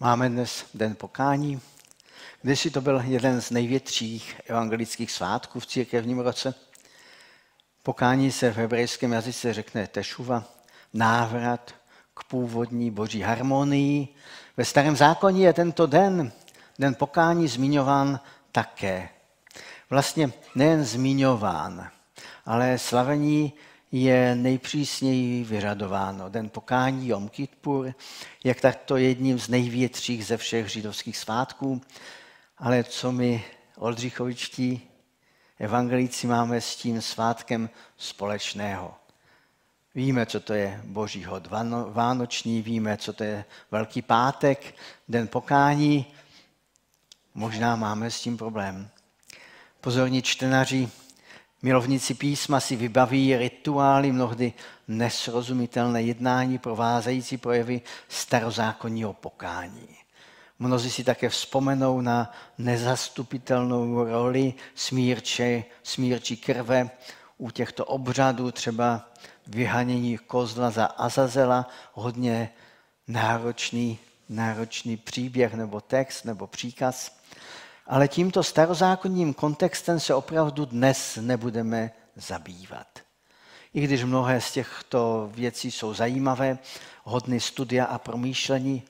Máme dnes den pokání. Kdysi to byl jeden z největších evangelických svátků v církevním roce. Pokání se v hebrejském jazyce řekne tešuva, návrat k původní boží harmonii. Ve starém zákoně je tento den, den pokání, zmiňován také. Vlastně nejen zmiňován, ale slavení je nejpřísněji vyřadováno. Den pokání Jom Kippur je takto jedním z největších ze všech židovských svátků. Ale co my, Oldřichovičtí evangelíci, máme s tím svátkem společného? Víme, co to je Boží hod vánoční, víme, co to je Velký pátek, den pokání. Možná máme s tím problém. Pozorní čtenaři Milovníci písma si vybaví rituály, mnohdy nesrozumitelné jednání provázející projevy starozákonního pokání. Mnozí si také vzpomenou na nezastupitelnou roli smírče, smírčí krve u těchto obřadů, třeba vyhanění kozla za Azazela, hodně náročný, náročný příběh nebo text nebo příkaz. Ale tímto starozákonním kontextem se opravdu dnes nebudeme zabývat. I když mnohé z těchto věcí jsou zajímavé, hodny studia a promýšlení,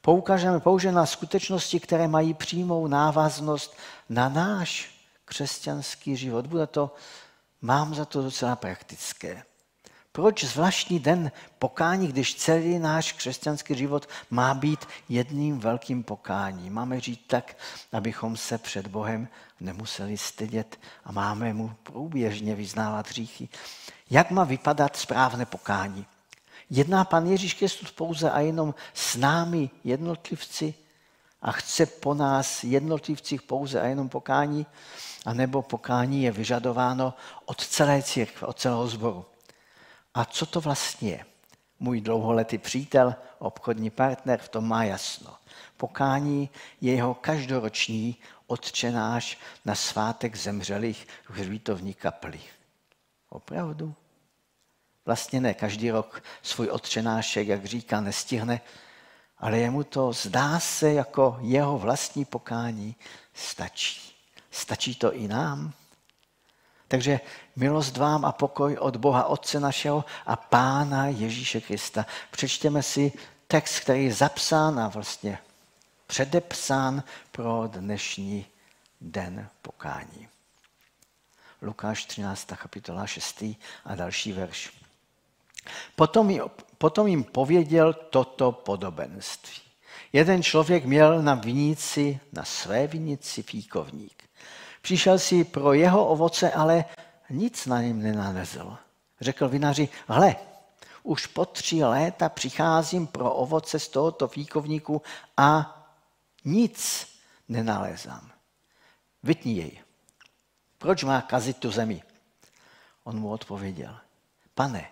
poukážeme pouze na skutečnosti, které mají přímou návaznost na náš křesťanský život. Bude to, mám za to docela praktické. Proč zvláštní den pokání, když celý náš křesťanský život má být jedným velkým pokáním? Máme žít tak, abychom se před Bohem nemuseli stydět a máme mu průběžně vyznávat hříchy. Jak má vypadat správné pokání? Jedná pan Ježíš Kristus pouze a jenom s námi jednotlivci a chce po nás jednotlivcích pouze a jenom pokání, anebo pokání je vyžadováno od celé církve, od celého sboru. A co to vlastně je? Můj dlouholetý přítel, obchodní partner v tom má jasno. Pokání je jeho každoroční odčenáš na svátek zemřelých v hřbitovní kapli. Opravdu? Vlastně ne, každý rok svůj odčenášek, jak říká, nestihne, ale jemu to zdá se jako jeho vlastní pokání stačí. Stačí to i nám? Takže milost vám a pokoj od Boha Otce našeho a Pána Ježíše Krista. Přečtěme si text, který je zapsán a vlastně předepsán pro dnešní den pokání. Lukáš 13. kapitola 6. a další verš. Potom, potom jim pověděl toto podobenství. Jeden člověk měl na vinici, na své vinici fíkovník. Přišel si pro jeho ovoce, ale nic na něm nenalezl. Řekl vinaři, hle, už po tři léta přicházím pro ovoce z tohoto fíkovníku a nic nenalezám. Vytni jej. Proč má kazit tu zemi? On mu odpověděl, pane,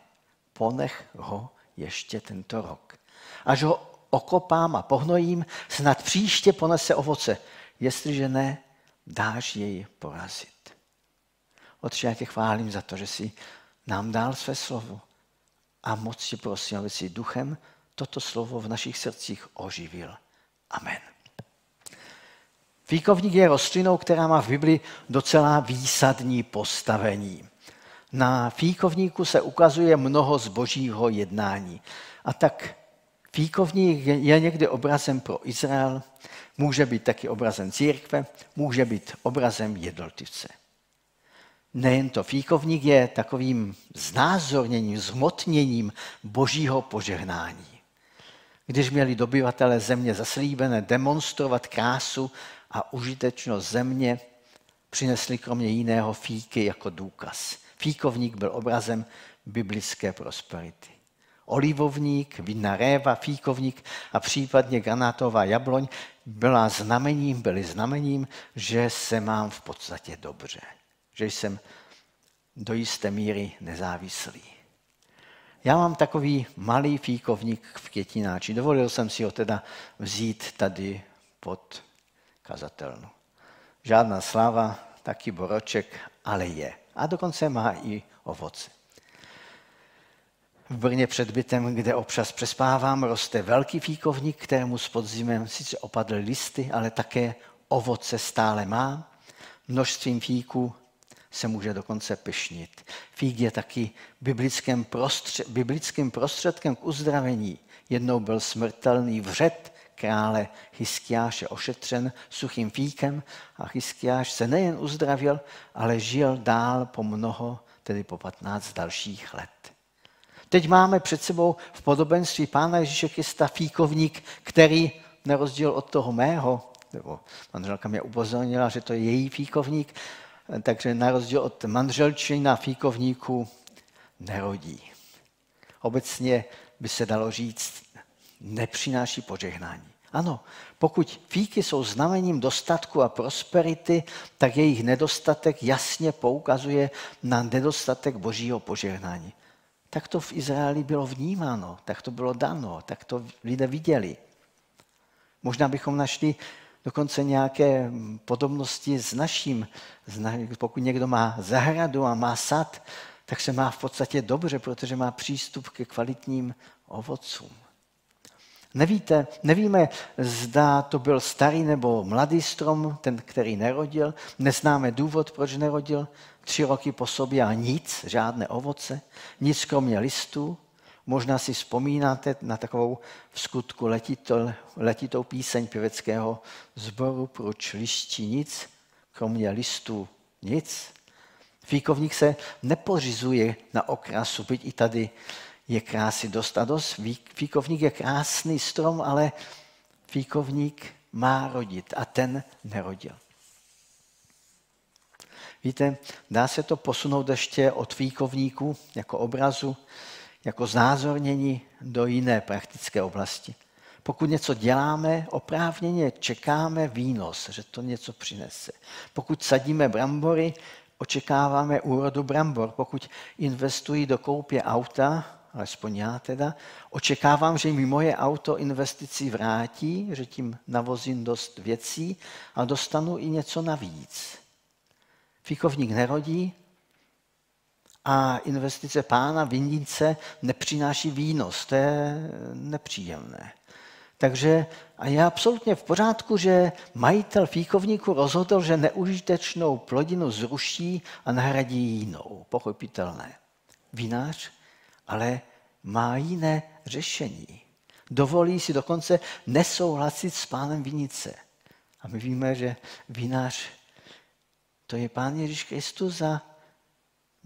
ponech ho ještě tento rok. Až ho okopám a pohnojím, snad příště ponese ovoce. Jestliže ne, dáš jej porazit. Otče, já tě chválím za to, že jsi nám dal své slovo a moc tě prosím, aby si duchem toto slovo v našich srdcích oživil. Amen. Fíkovník je rostlinou, která má v Bibli docela výsadní postavení. Na fíkovníku se ukazuje mnoho zbožího jednání. A tak fíkovník je někdy obrazem pro Izrael, Může být taky obrazem církve, může být obrazem jednotlivce. Nejen to, fíkovník je takovým znázorněním, zmotněním božího požehnání. Když měli dobyvatele země zaslíbené demonstrovat krásu a užitečnost země, přinesli kromě jiného fíky jako důkaz. Fíkovník byl obrazem biblické prosperity olivovník, vinná réva, fíkovník a případně granátová jabloň byla znamením, byly znamením, že se mám v podstatě dobře, že jsem do jisté míry nezávislý. Já mám takový malý fíkovník v květináči. Dovolil jsem si ho teda vzít tady pod kazatelnu. Žádná sláva, taky boroček, ale je. A dokonce má i ovoce. v Brně před bytem, kde občas přespávám, roste velký fíkovník, kterému s podzimem sice opadly listy, ale také ovoce stále má. Množstvím fíků se může dokonce pyšnit. Fík je taky biblickým, prostřed, biblickým prostředkem k uzdravení. Jednou byl smrtelný vřet krále Hyskiáše ošetřen suchým fíkem a Hyskiáš se nejen uzdravil, ale žil dál po mnoho, tedy po 15 dalších let. Teď máme před sebou v podobenství Pána Ježíše Krista fíkovník, který na rozdíl od toho mého, nebo manželka mě upozornila, že to je její fíkovník, takže na rozdíl od manželčina fíkovníku nerodí. Obecně by se dalo říct, nepřináší požehnání. Ano, pokud fíky jsou znamením dostatku a prosperity, tak jejich nedostatek jasně poukazuje na nedostatek božího požehnání. Tak to v Izraeli bylo vnímáno, tak to bylo dano, tak to lidé viděli. Možná bychom našli dokonce nějaké podobnosti s naším. Pokud někdo má zahradu a má sad, tak se má v podstatě dobře, protože má přístup ke kvalitním ovocům. Nevíte, nevíme, zda to byl starý nebo mladý strom, ten, který nerodil. Neznáme důvod, proč nerodil. Tři roky po sobě a nic, žádné ovoce, nic kromě listů. Možná si vzpomínáte na takovou v skutku letitou, letitou píseň pěveckého sboru, proč liští nic, kromě listů nic. Fíkovník se nepořizuje na okrasu, byť i tady je krásy dost a dost. Fíkovník je krásný strom, ale fíkovník má rodit a ten nerodil. Víte, dá se to posunout ještě od fíkovníku jako obrazu, jako znázornění do jiné praktické oblasti. Pokud něco děláme, oprávněně čekáme výnos, že to něco přinese. Pokud sadíme brambory, očekáváme úrodu brambor. Pokud investují do koupě auta, alespoň já teda, očekávám, že mi moje auto investici vrátí, že tím navozím dost věcí a dostanu i něco navíc. Fikovník nerodí a investice pána vinice nepřináší výnos. To je nepříjemné. Takže a je absolutně v pořádku, že majitel fíkovníku rozhodl, že neužitečnou plodinu zruší a nahradí jinou. Pochopitelné. Vinář ale má jiné řešení. Dovolí si dokonce nesouhlasit s pánem vinice. A my víme, že vinař to je pán Ježíš Kristus a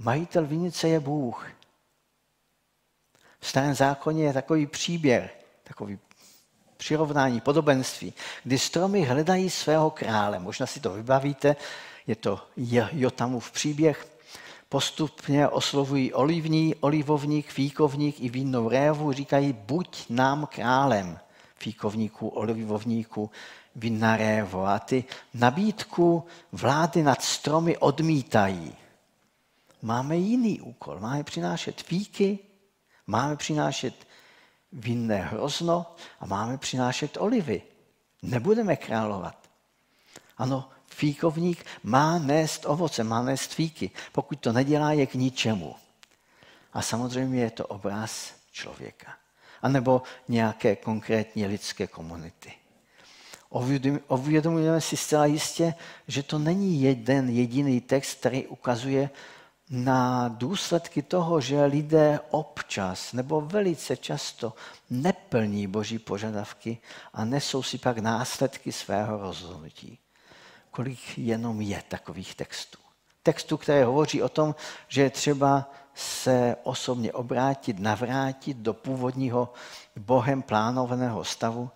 majitel vinice je Bůh. V starém zákoně je takový příběh, takový přirovnání, podobenství, kdy stromy hledají svého krále. Možná si to vybavíte, je to Jotamův příběh postupně oslovují olivní, olivovník, fíkovník i vinnou révu, říkají buď nám králem fíkovníku, olivovníku, vinná révo. A ty nabídku vlády nad stromy odmítají. Máme jiný úkol. Máme přinášet fíky, máme přinášet vinné hrozno a máme přinášet olivy. Nebudeme královat. Ano, Fíkovník má nést ovoce, má nést fíky. Pokud to nedělá, je k ničemu. A samozřejmě je to obraz člověka. A nebo nějaké konkrétní lidské komunity. Uvědomujeme si zcela jistě, že to není jeden jediný text, který ukazuje na důsledky toho, že lidé občas nebo velice často neplní boží požadavky a nesou si pak následky svého rozhodnutí kolik jenom je takových textů. Textů, které hovoří o tom, že je třeba se osobně obrátit, navrátit do původního Bohem plánovaného stavu.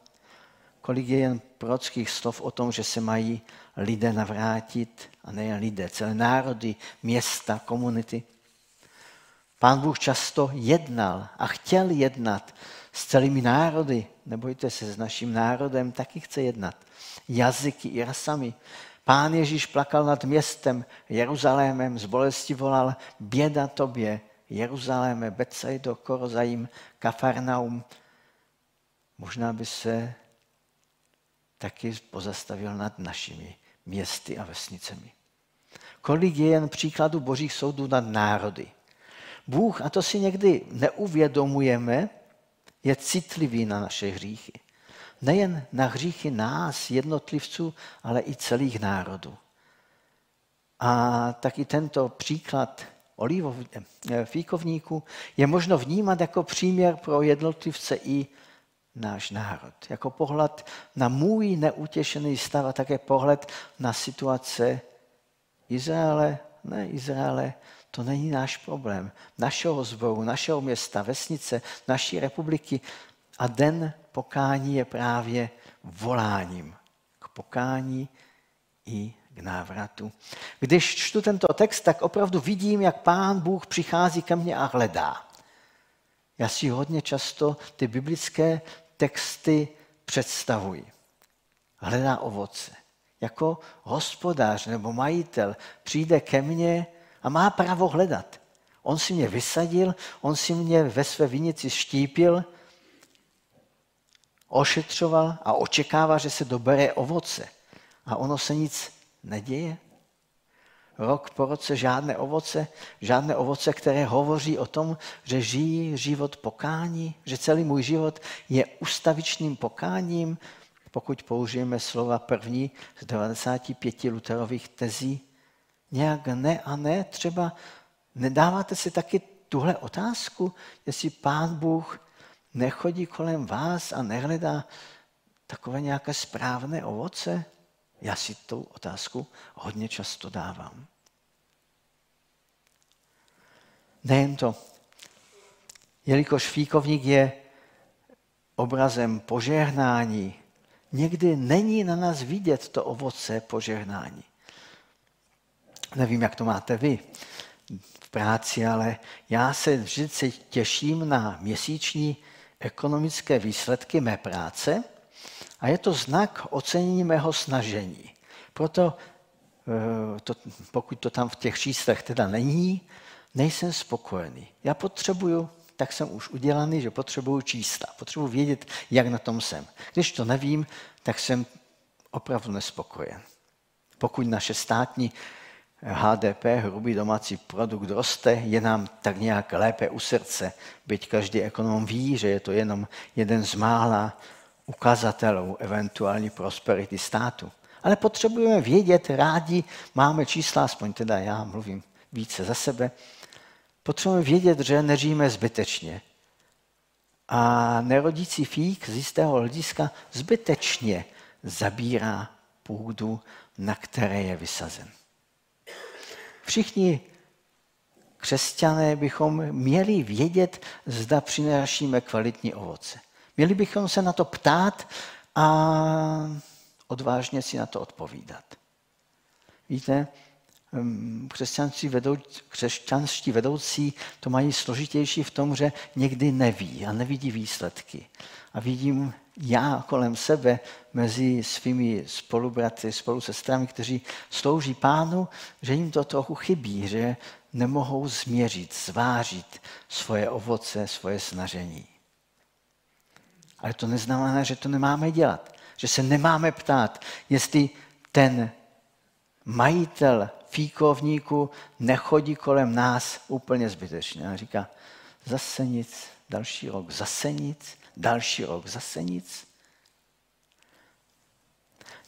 Kolik je jen prorockých slov o tom, že se mají lidé navrátit, a nejen lidé, celé národy, města, komunity. Pán Bůh často jednal a chtěl jednat s celými národy. Nebojte se, s naším národem taky chce jednat. Jazyky i rasami. Pán Ježíš plakal nad městem Jeruzalémem, z bolesti volal, běda tobě, Jeruzaléme, Betsaido, Korozajím, Kafarnaum. Možná by se taky pozastavil nad našimi městy a vesnicemi. Kolik je jen příkladů božích soudů nad národy. Bůh, a to si někdy neuvědomujeme, je citlivý na naše hříchy. Nejen na hříchy nás, jednotlivců, ale i celých národů. A taky tento příklad olivov, eh, fíkovníku je možno vnímat jako příměr pro jednotlivce i náš národ. Jako pohled na můj neutěšený stav a také pohled na situace Izraele, ne Izraele, to není náš problém. Našeho zboru, našeho města, vesnice, naší republiky. A den pokání je právě voláním k pokání i k návratu. Když čtu tento text, tak opravdu vidím, jak pán Bůh přichází ke mně a hledá. Já si hodně často ty biblické texty představuji. Hledá ovoce. Jako hospodář nebo majitel přijde ke mně a má právo hledat. On si mě vysadil, on si mě ve své vinici štípil, ošetřoval a očekává, že se dobere ovoce. A ono se nic neděje. Rok po roce žádné ovoce, žádné ovoce, které hovoří o tom, že žijí život pokání, že celý můj život je ustavičným pokáním, pokud použijeme slova první z 95 Luterových tezí, nějak ne a ne, třeba nedáváte si taky tuhle otázku, jestli pán Bůh nechodí kolem vás a nehledá takové nějaké správné ovoce? Já si tu otázku hodně často dávám. Nejen to, jelikož fíkovník je obrazem požehnání, někdy není na nás vidět to ovoce požehnání. Nevím, jak to máte vy v práci, ale já se vždycky těším na měsíční ekonomické výsledky mé práce a je to znak ocenění mého snažení. Proto, eh, to, pokud to tam v těch číslech teda není, nejsem spokojený. Já potřebuju, tak jsem už udělaný, že potřebuju čísla. Potřebuji vědět, jak na tom jsem. Když to nevím, tak jsem opravdu nespokojen. Pokud naše státní HDP, hrubý domácí produkt, roste, je nám tak nějak lépe u srdce, byť každý ekonom ví, že je to jenom jeden z mála ukazatelů eventuální prosperity státu. Ale potřebujeme vědět, rádi máme čísla, aspoň teda já mluvím více za sebe, potřebujeme vědět, že nežijeme zbytečně. A nerodící fík z jistého hlediska zbytečně zabírá půdu, na které je vysazen. Všichni křesťané bychom měli vědět, zda přinášíme kvalitní ovoce. Měli bychom se na to ptát a odvážně si na to odpovídat. Víte, křesťanští vedoucí to mají složitější v tom, že někdy neví a nevidí výsledky. A vidím já kolem sebe mezi svými spolubratry, spolusestrami, kteří slouží pánu, že jim to trochu chybí, že nemohou změřit, zvážit svoje ovoce, svoje snažení. Ale to neznamená, že to nemáme dělat. Že se nemáme ptát, jestli ten majitel fíkovníku nechodí kolem nás úplně zbytečně. A říká, zase nic, další rok zase nic, další rok zase nic.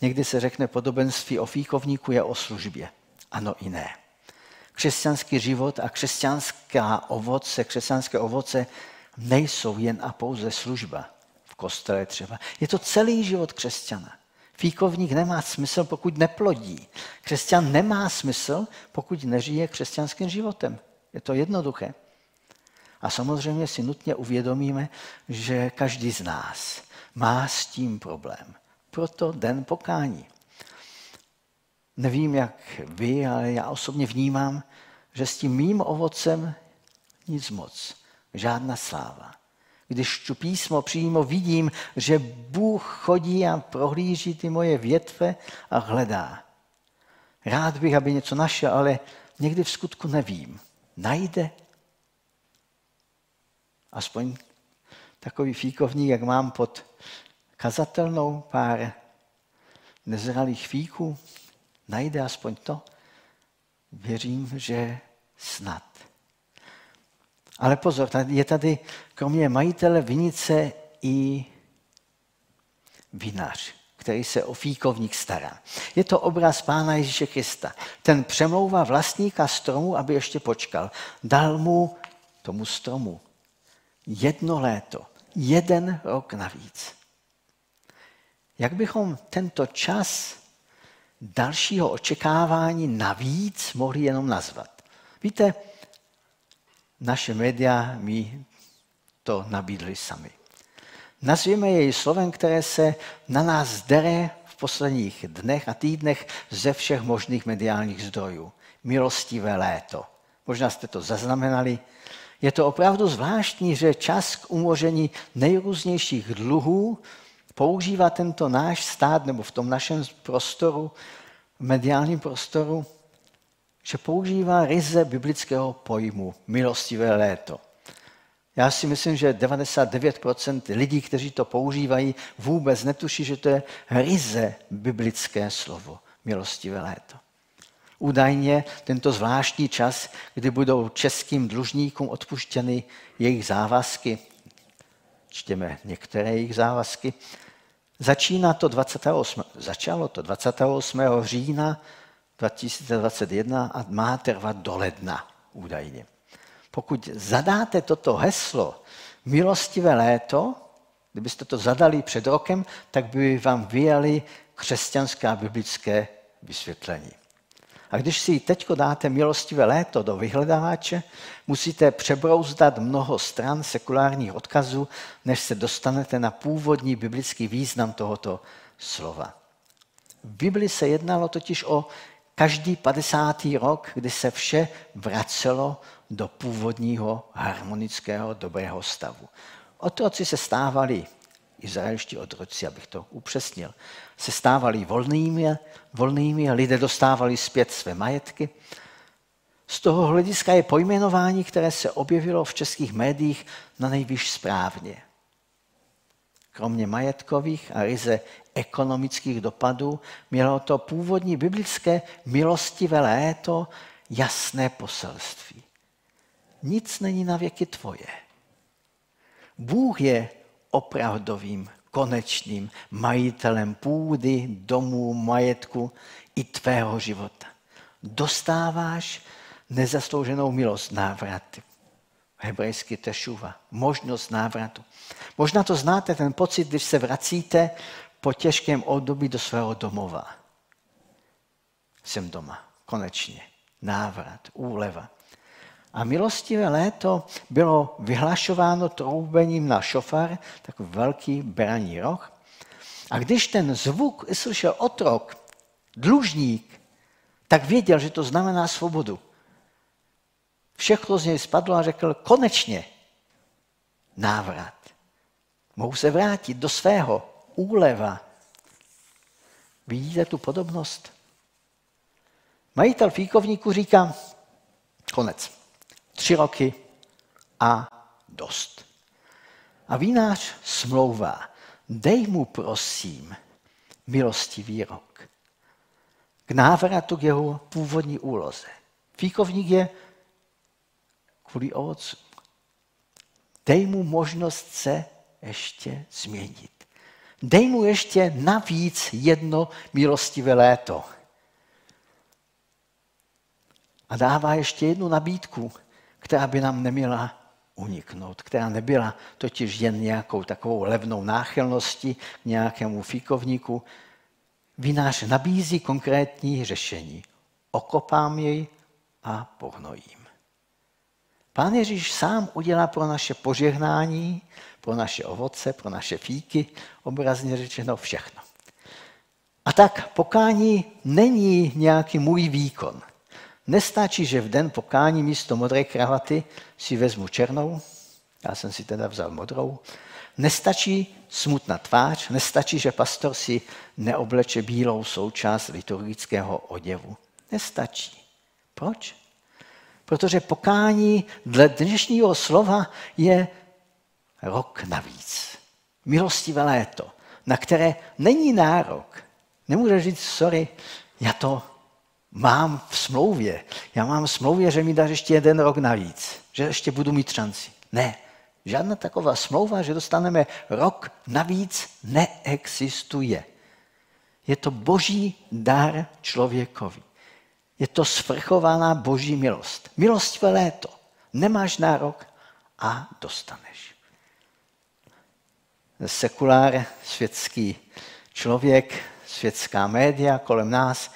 Někdy se řekne, podobenství o fíkovníku je o službě. Ano i ne. Křesťanský život a křesťanská ovoce, křesťanské ovoce nejsou jen a pouze služba kostele třeba. Je to celý život křesťana. Fíkovník nemá smysl, pokud neplodí. Křesťan nemá smysl, pokud nežije křesťanským životem. Je to jednoduché. A samozřejmě si nutně uvědomíme, že každý z nás má s tím problém. Proto den pokání. Nevím, jak vy, ale já osobně vnímám, že s tím mým ovocem nic moc, žádná sláva. Když tu písmo přímo vidím, že Bůh chodí a prohlíží ty moje větve a hledá. Rád bych, aby něco našel, ale někdy v skutku nevím. Najde? Aspoň takový fíkovník, jak mám pod kazatelnou pár nezralých fíků, najde aspoň to? Věřím, že snad. Ale pozor, je tady kromě majitele vinice i vinař, který se o fíkovník stará. Je to obraz Pána Ježíše Krista. Ten přemlouvá vlastníka stromu, aby ještě počkal. Dal mu tomu stromu jedno léto, jeden rok navíc. Jak bychom tento čas dalšího očekávání navíc mohli jenom nazvat? Víte, naše média mi to nabídly sami. Nazvěme jej slovem, které se na nás dere v posledních dnech a týdnech ze všech možných mediálních zdrojů. Milostivé léto. Možná jste to zaznamenali. Je to opravdu zvláštní, že čas k umoření nejrůznějších dluhů používá tento náš stát nebo v tom našem prostoru, mediálním prostoru, že používá ryze biblického pojmu milostivé léto. Já si myslím, že 99% lidí, kteří to používají, vůbec netuší, že to je ryze biblické slovo, milostivé léto. Údajně tento zvláštní čas, kdy budou českým dlužníkům odpuštěny jejich závazky, čtěme některé jejich závazky, začíná to 28, začalo to 28. října 2021 a má trvat do ledna údajně. Pokud zadáte toto heslo milostivé léto, kdybyste to zadali před rokem, tak by vám vyjeli křesťanské a biblické vysvětlení. A když si teď dáte milostivé léto do vyhledávače, musíte přebrouzdat mnoho stran sekulárních odkazů, než se dostanete na původní biblický význam tohoto slova. V Bibli se jednalo totiž o každý 50. rok, kdy se vše vracelo do původního harmonického dobrého stavu. Otroci se stávali, izraelští otroci, abych to upřesnil, se stávali volnými, volnými lidé dostávali zpět své majetky. Z toho hlediska je pojmenování, které se objevilo v českých médiích, na nejvyšší správně. Kromě majetkových a ryze ekonomických dopadů mělo to původní biblické milostivé léto jasné poselství. Nic není na věky tvoje. Bůh je opravdovým, konečným majitelem půdy, domů, majetku i tvého života. Dostáváš nezaslouženou milost návratu. Hebrejsky tešuva, možnost návratu. Možná to znáte, ten pocit, když se vracíte po těžkém období do svého domova. Jsem doma, konečně. Návrat, úleva. A milostivé léto bylo vyhlašováno troubením na šofar, takový velký braní roh. A když ten zvuk slyšel otrok, dlužník, tak věděl, že to znamená svobodu. Všechno z něj spadlo a řekl, konečně návrat. Mohu se vrátit do svého úleva. Vidíte tu podobnost? Majitel fíkovníku říká, konec. Tři roky a dost. A vínář smlouvá, dej mu prosím milostivý rok. K návratu k jeho původní úloze. Fíkovník je kvůli ovocu. Dej mu možnost se ještě změnit. Dej mu ještě navíc jedno milostivé léto. A dává ještě jednu nabídku, která by nám neměla uniknout, která nebyla totiž jen nějakou takovou levnou náchylností k nějakému fíkovníku. Vinář nabízí konkrétní řešení. Okopám jej a pohnojím. Pán Ježíš sám udělá pro naše požehnání, pro naše ovoce, pro naše fíky, obrazně řečeno všechno. A tak pokání není nějaký můj výkon. Nestačí, že v den pokání místo modré kravaty si vezmu černou, já jsem si teda vzal modrou, nestačí smutná tvář, nestačí, že pastor si neobleče bílou součást liturgického oděvu. Nestačí. Proč? Protože pokání dle dnešního slova je rok navíc. Milostivé léto, na které není nárok. Nemůže říct, sorry, já to mám v smlouvě, já mám v smlouvě, že mi dáš ještě jeden rok navíc, že ještě budu mít šanci. Ne, žádná taková smlouva, že dostaneme rok navíc, neexistuje. Je to boží dar člověkovi. Je to svrchovaná boží milost. Milostivé léto. Nemáš nárok a dostaneš. Sekulár, světský člověk, světská média kolem nás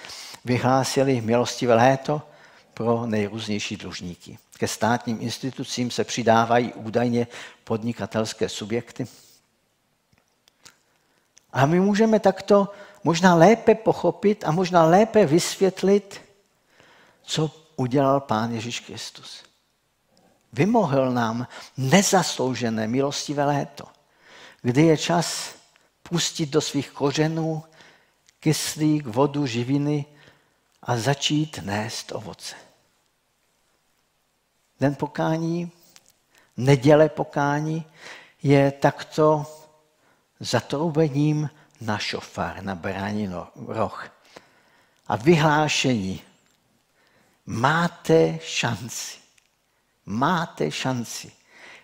vyhlásili milostivé léto pro nejrůznější dlužníky. Ke státním institucím se přidávají údajně podnikatelské subjekty. A my můžeme takto možná lépe pochopit a možná lépe vysvětlit, co udělal Pán Ježíš Kristus. Vymohl nám nezasloužené milostivé léto, kdy je čas pustit do svých kořenů kyslík, vodu, živiny a začít nést ovoce. Den pokání, neděle pokání je takto zatroubením na šofár, na brání roh. A vyhlášení. Máte šanci. Máte šanci.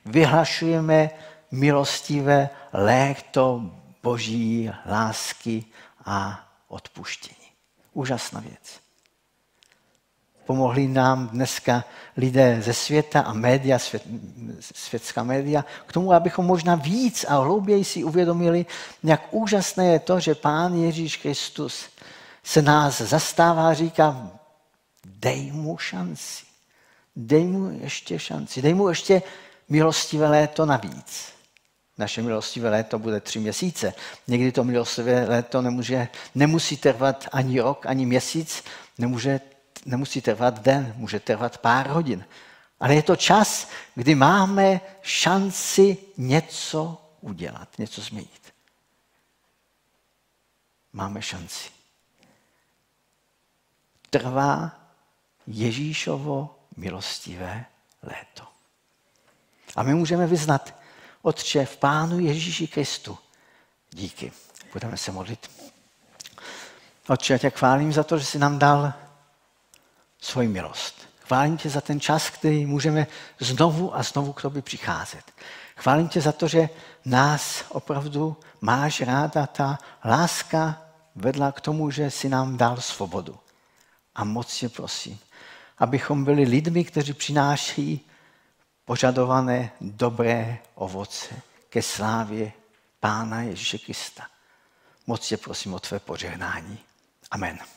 Vyhlašujeme milostivé léto boží lásky a odpuštění. Úžasná věc. Pomohli nám dneska lidé ze světa a média, svět, světská média, k tomu, abychom možná víc a hlouběji si uvědomili, jak úžasné je to, že Pán Ježíš Kristus se nás zastává a říká, dej mu šanci. Dej mu ještě šanci. Dej mu ještě milostivé léto navíc. Naše milostivé léto bude tři měsíce. Někdy to milostivé léto nemůže, nemusí trvat ani rok, ani měsíc, nemůže, nemusí trvat den, může trvat pár hodin. Ale je to čas, kdy máme šanci něco udělat, něco změnit. Máme šanci. Trvá Ježíšovo milostivé léto. A my můžeme vyznat, Otče, v Pánu Ježíši Kristu. Díky. Budeme se modlit. Otče, já tě chválím za to, že jsi nám dal svoji milost. Chválím tě za ten čas, který můžeme znovu a znovu k tobě přicházet. Chválím tě za to, že nás opravdu máš ráda. Ta láska vedla k tomu, že si nám dal svobodu. A moc tě prosím, abychom byli lidmi, kteří přináší požadované dobré ovoce ke slávě Pána Ježíše Krista. Moc tě prosím o tvé požehnání. Amen.